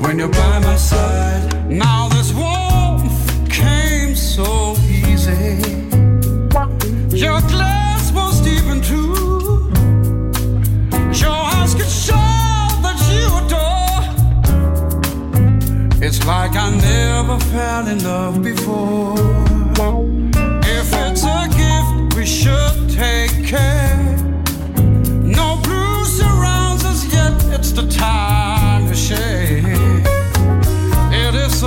When you're by my side. Now this warmth came so easy. Your glass was deep and true. Your eyes could show that you adore. It's like I never fell in love before. If it's a gift, we should take care. No blue surrounds us yet, it's the time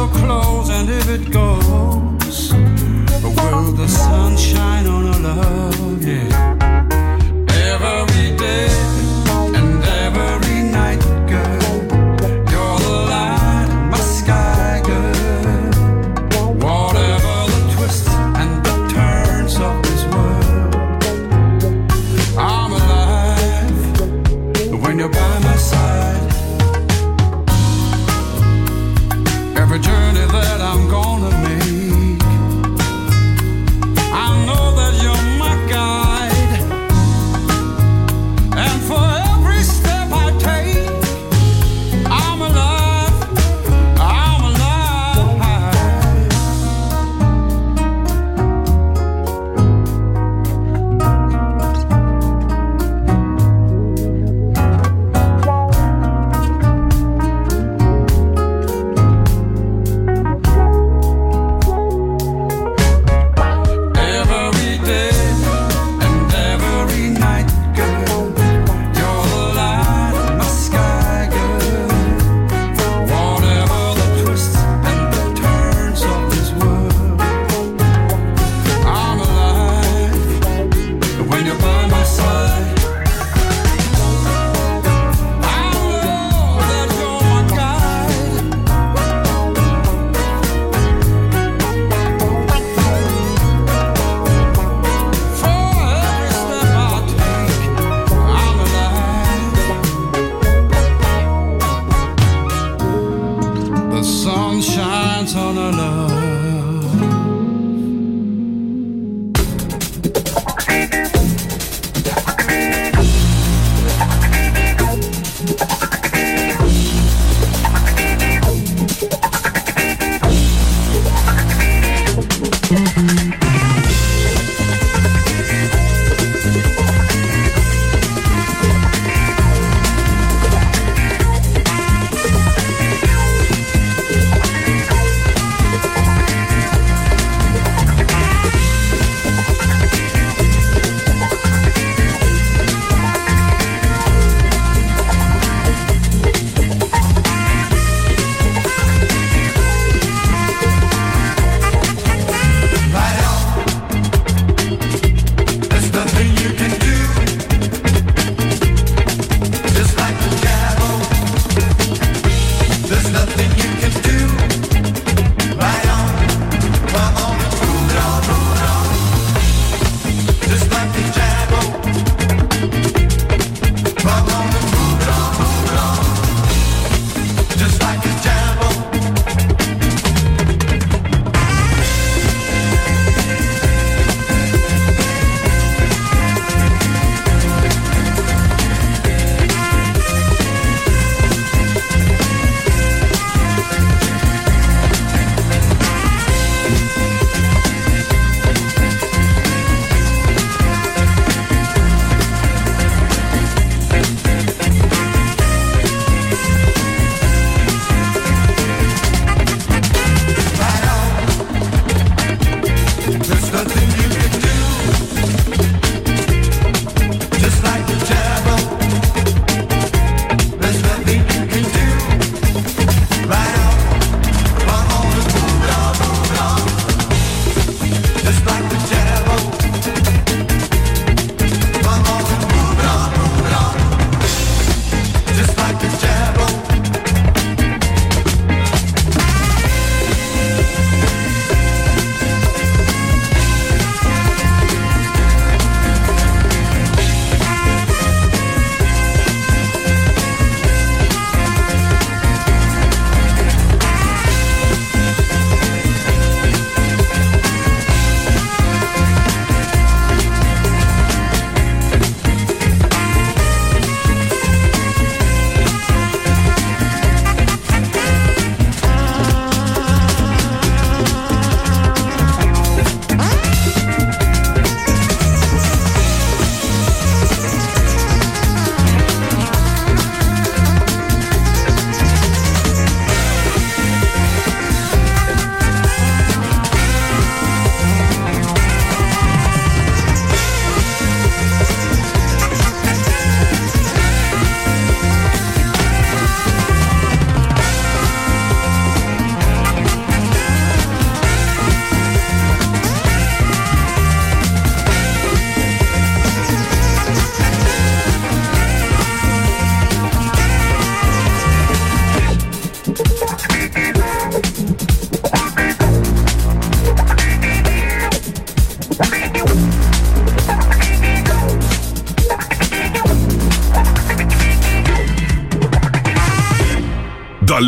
So close, and if it goes, will the sun shine on oh, our love? Yeah.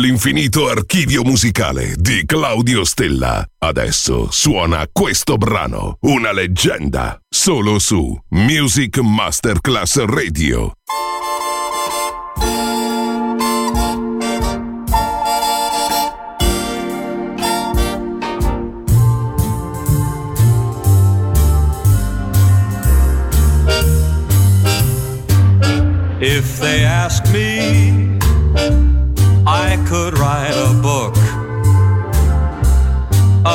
Dall'infinito archivio musicale di Claudio Stella. Adesso suona questo brano, una leggenda, solo su Music Masterclass Radio. If they ask me,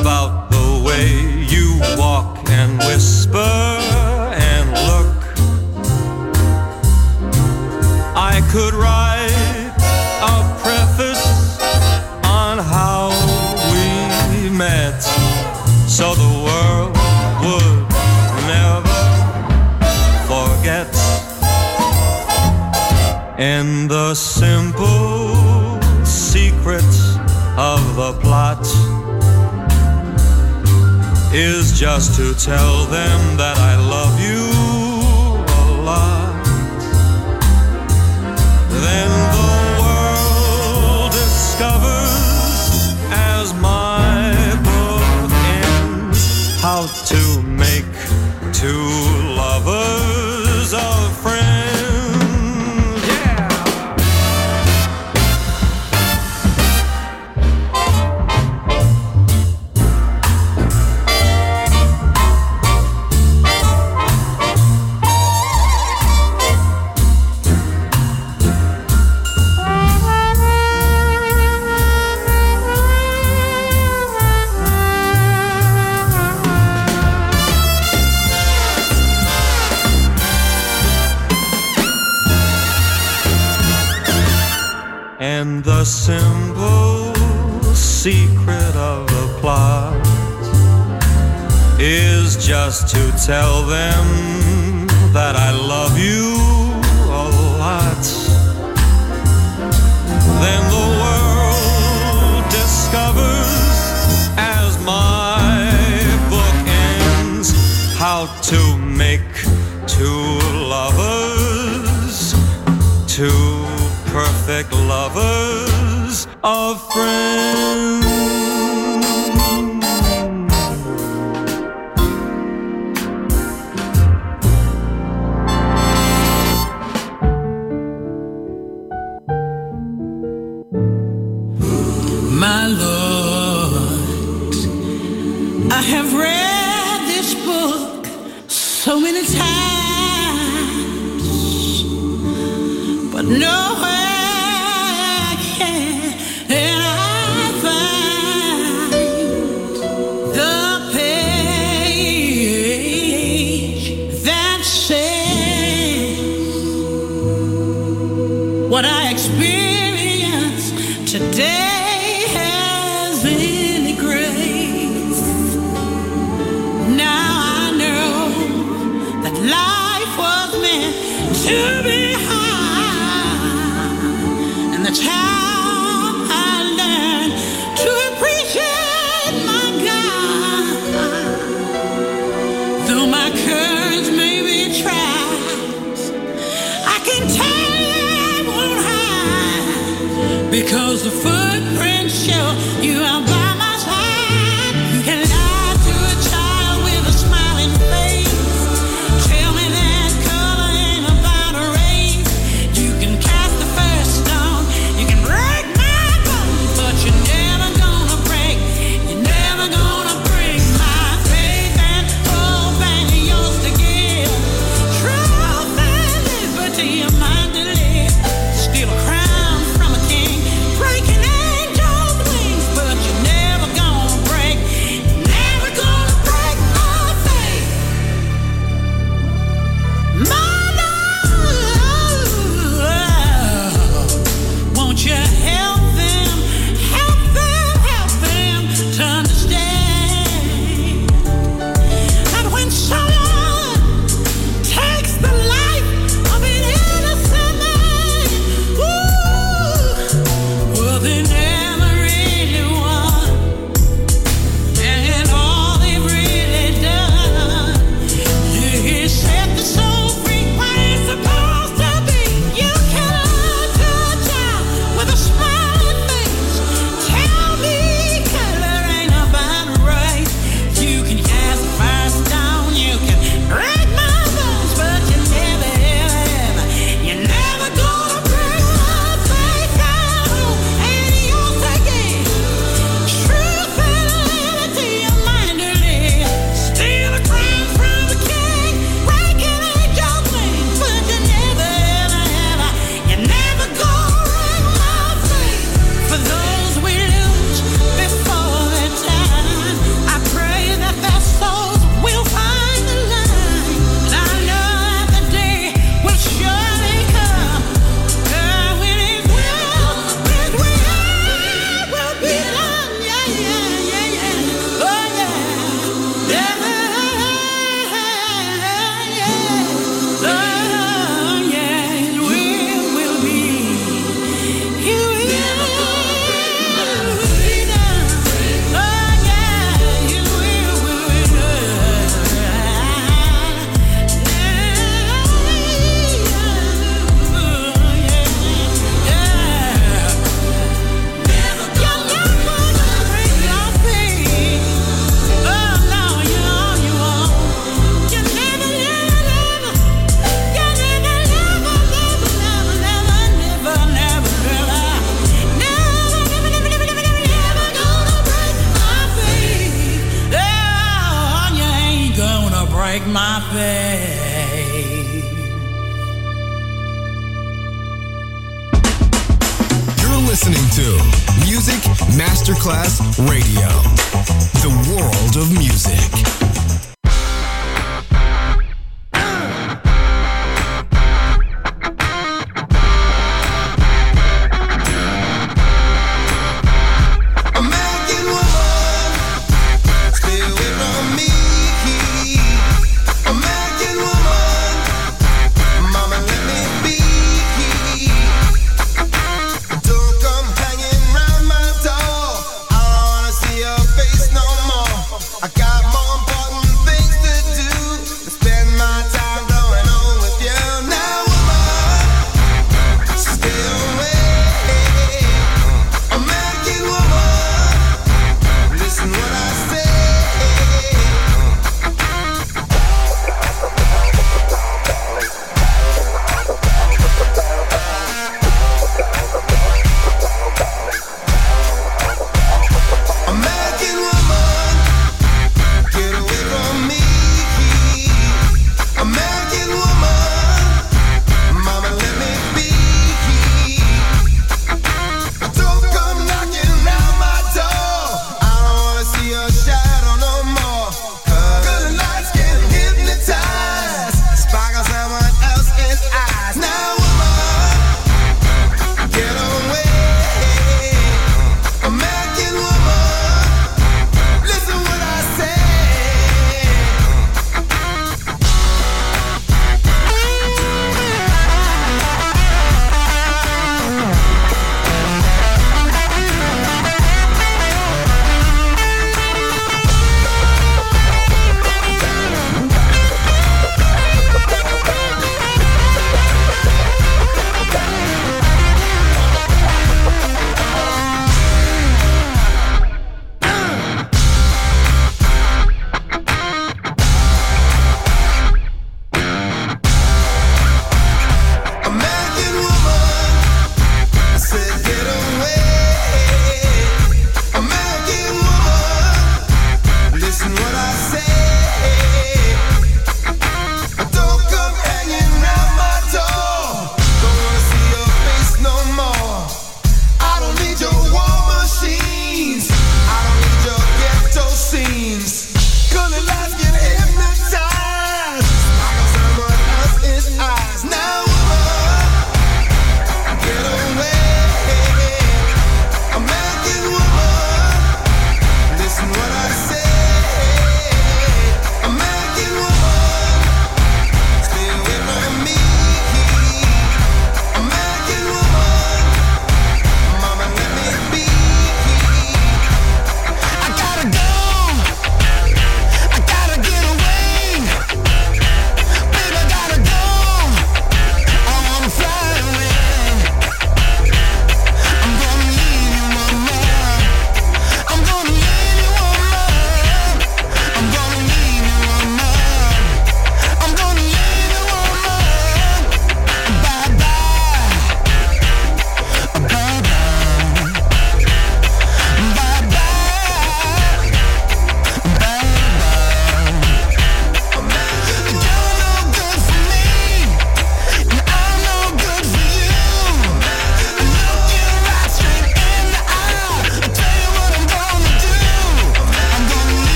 about the way you walk and whisper and look. I could write a preface on how we met so the world would never forget. And the simple secrets of the plot is just to tell them that I love tell them that I love you a lot. Then the world discovers as my book ends how to make two lovers two perfect lovers of friends.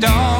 dawn.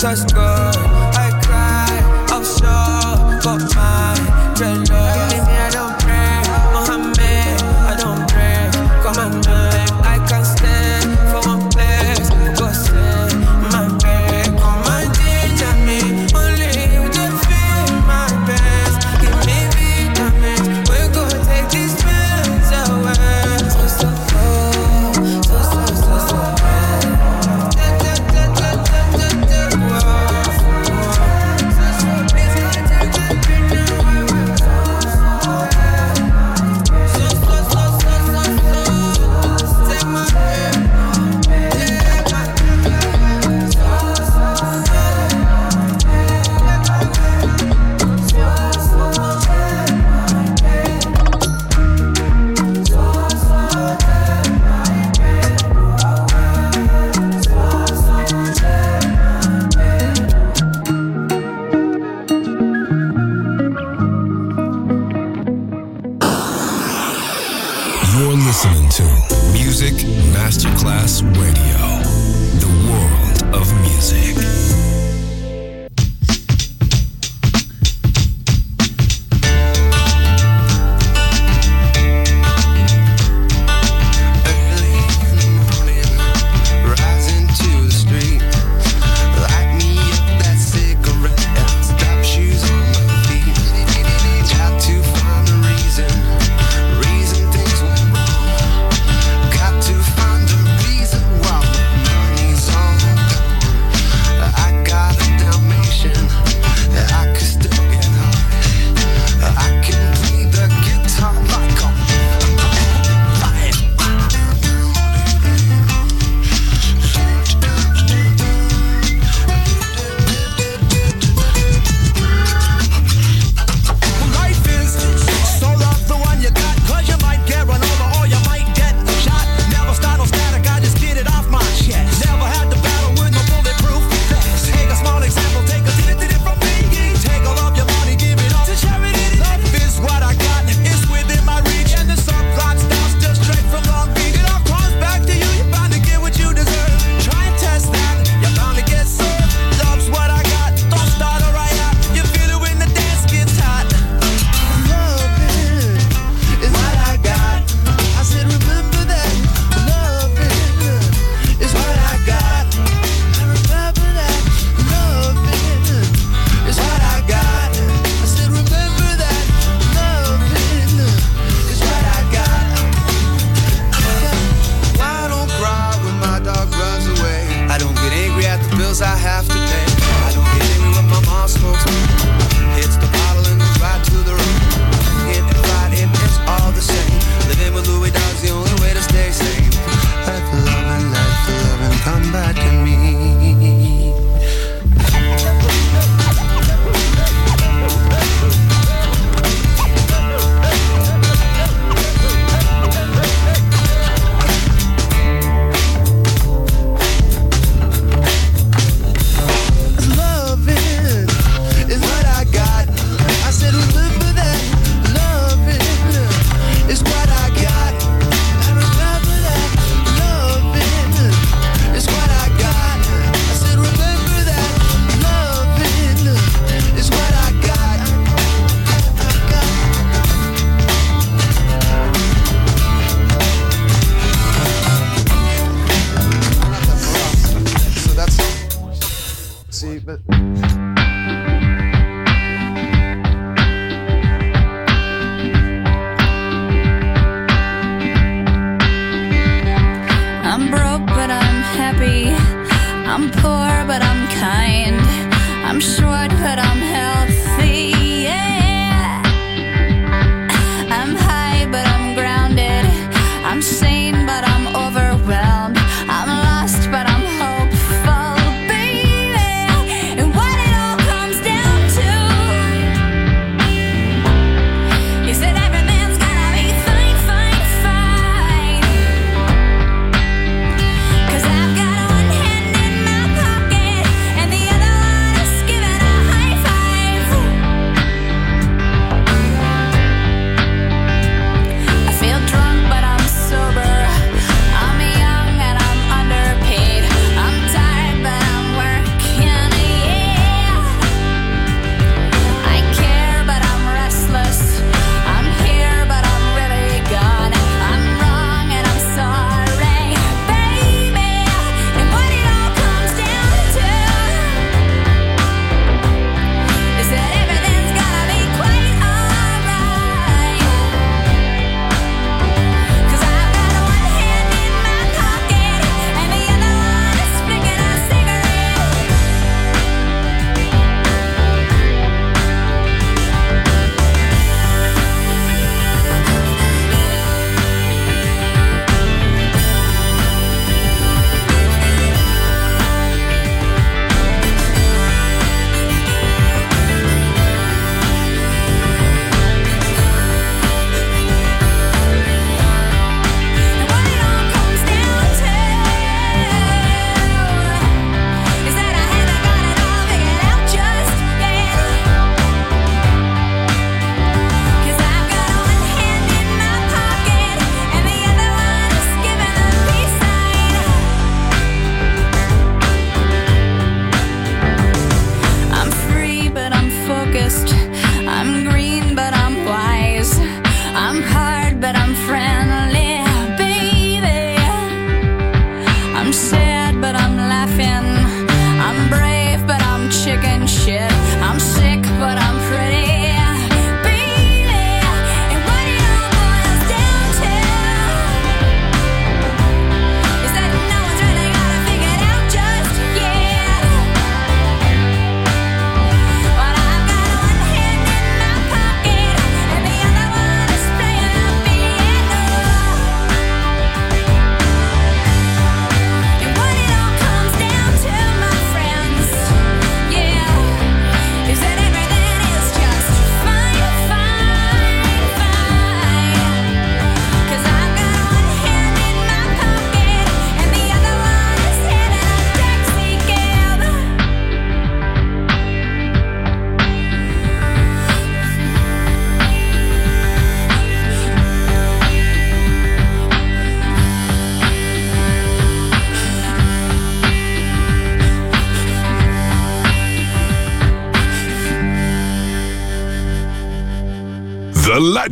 Just good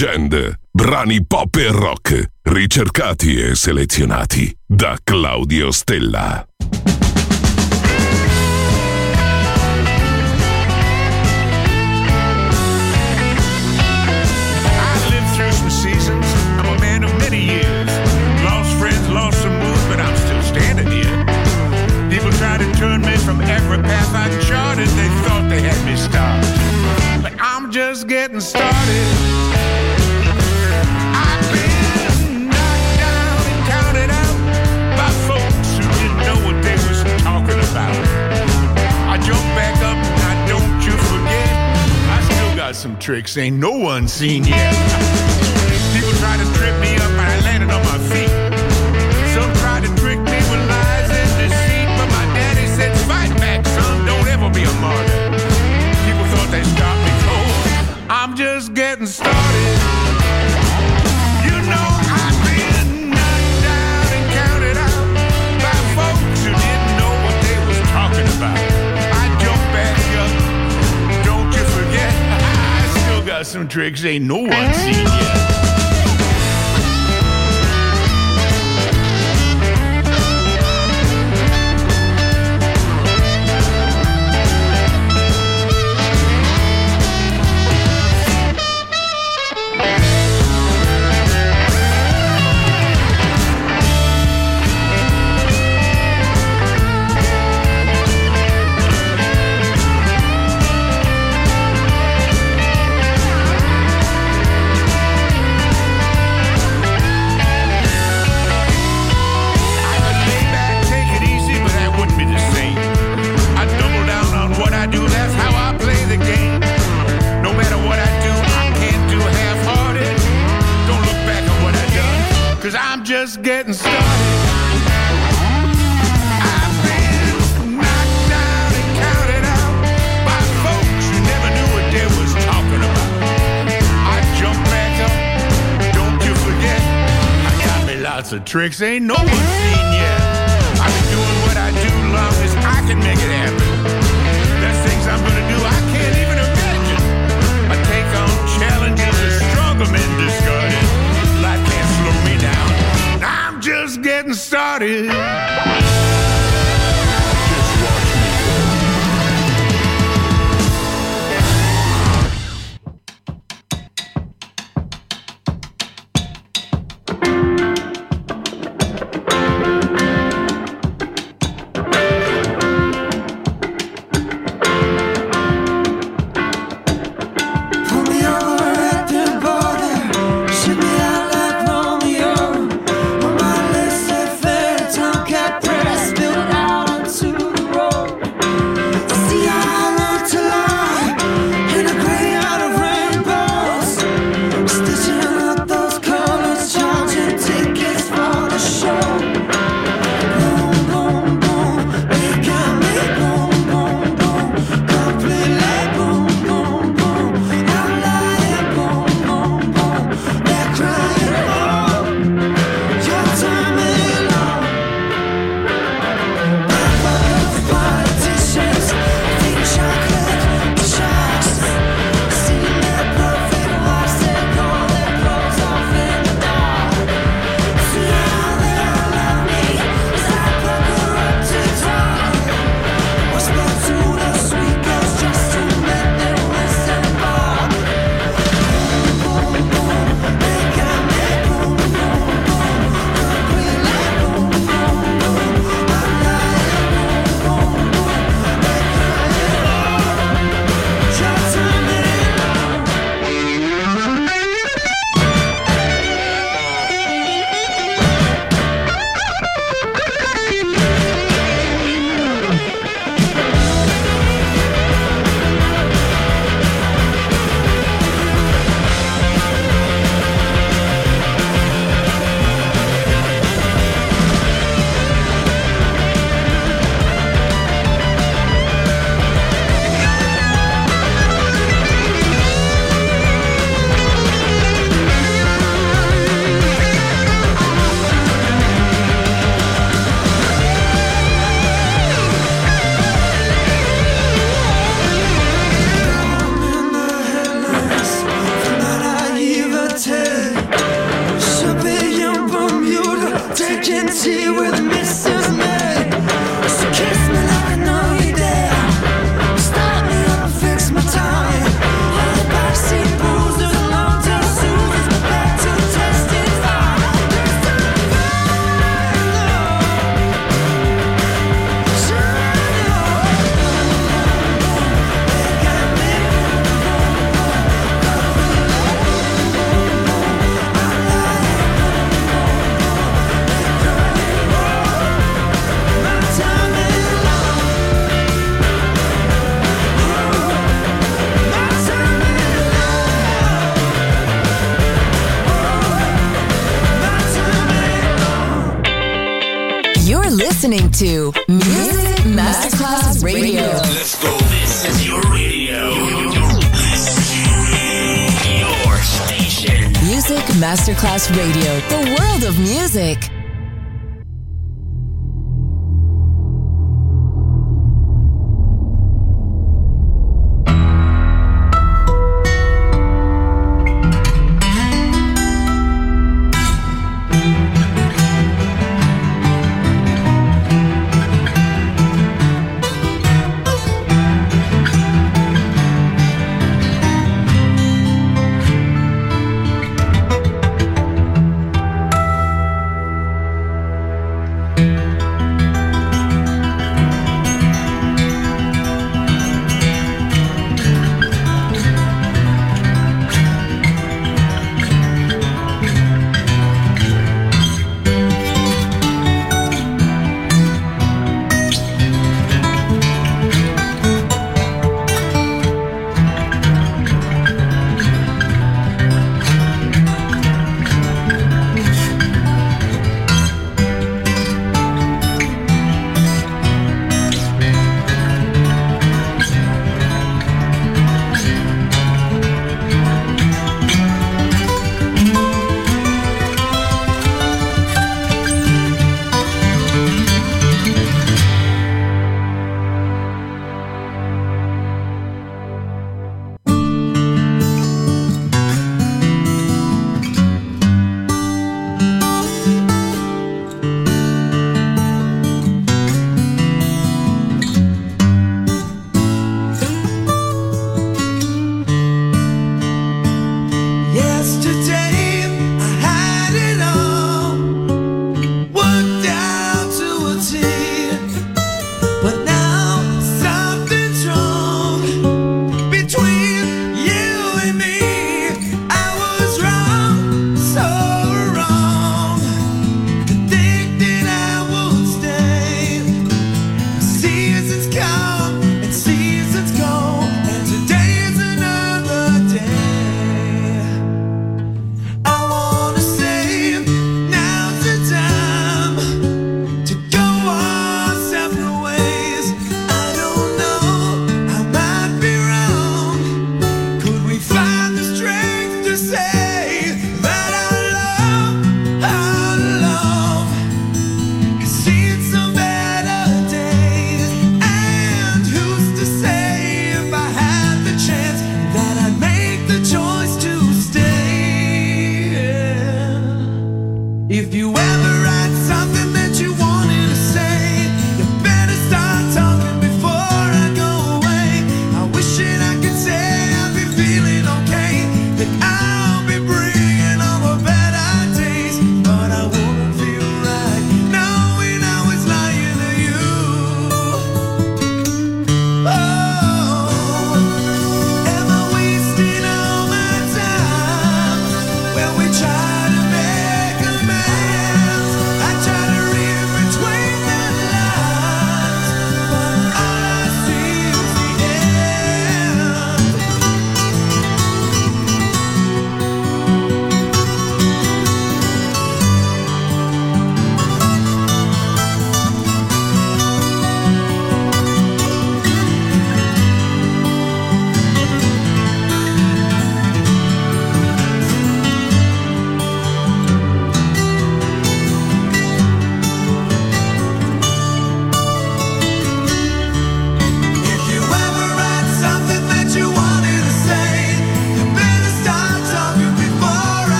Legend, brani pop e rock, ricercati e selezionati da Claudio Stella. Just getting started. some tricks ain't no one seen yet. People try to trip me up, but I landed on my feet. Some tried to trick me with lies and deceit, but my daddy said, fight back, son, don't ever be a martyr. People thought they stopped me cold. I'm just getting started. some tricks ain't no one seen yet. ain't no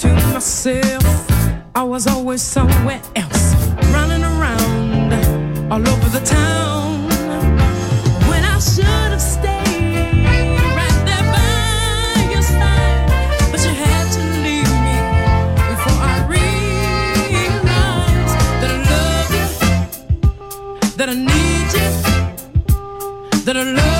to myself. I was always somewhere else, running around all over the town when I should have stayed. That I need you, that I love